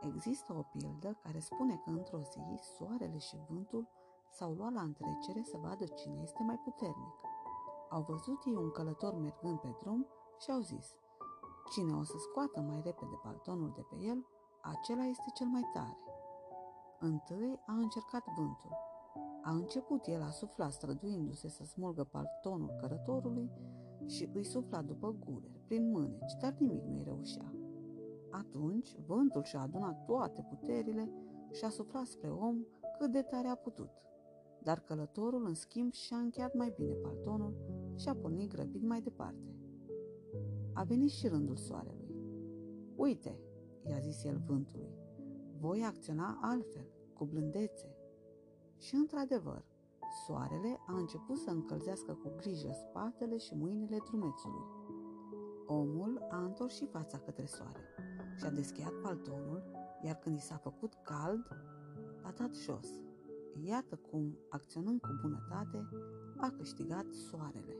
Există o pildă care spune că într-o zi soarele și vântul s-au luat la întrecere să vadă cine este mai puternic. Au văzut ei un călător mergând pe drum și au zis, cine o să scoată mai repede paltonul de pe el, acela este cel mai tare. Întâi a încercat vântul. A început el a sufla străduindu-se să smulgă paltonul cărătorului și îi sufla după gure, prin mâneci, dar nimic nu-i reușea. Atunci vântul și-a adunat toate puterile și a suflat spre om cât de tare a putut. Dar călătorul, în schimb, și-a încheiat mai bine paltonul și a pornit grăbit mai departe. A venit și rândul soarelui. Uite, i-a zis el vântului, voi acționa altfel, cu blândețe. Și într-adevăr, soarele a început să încălzească cu grijă spatele și mâinile drumețului. Omul a întors și fața către soare și-a descheiat paltonul, iar când i s-a făcut cald, l-a dat jos. Iată cum, acționând cu bunătate, a câștigat soarele.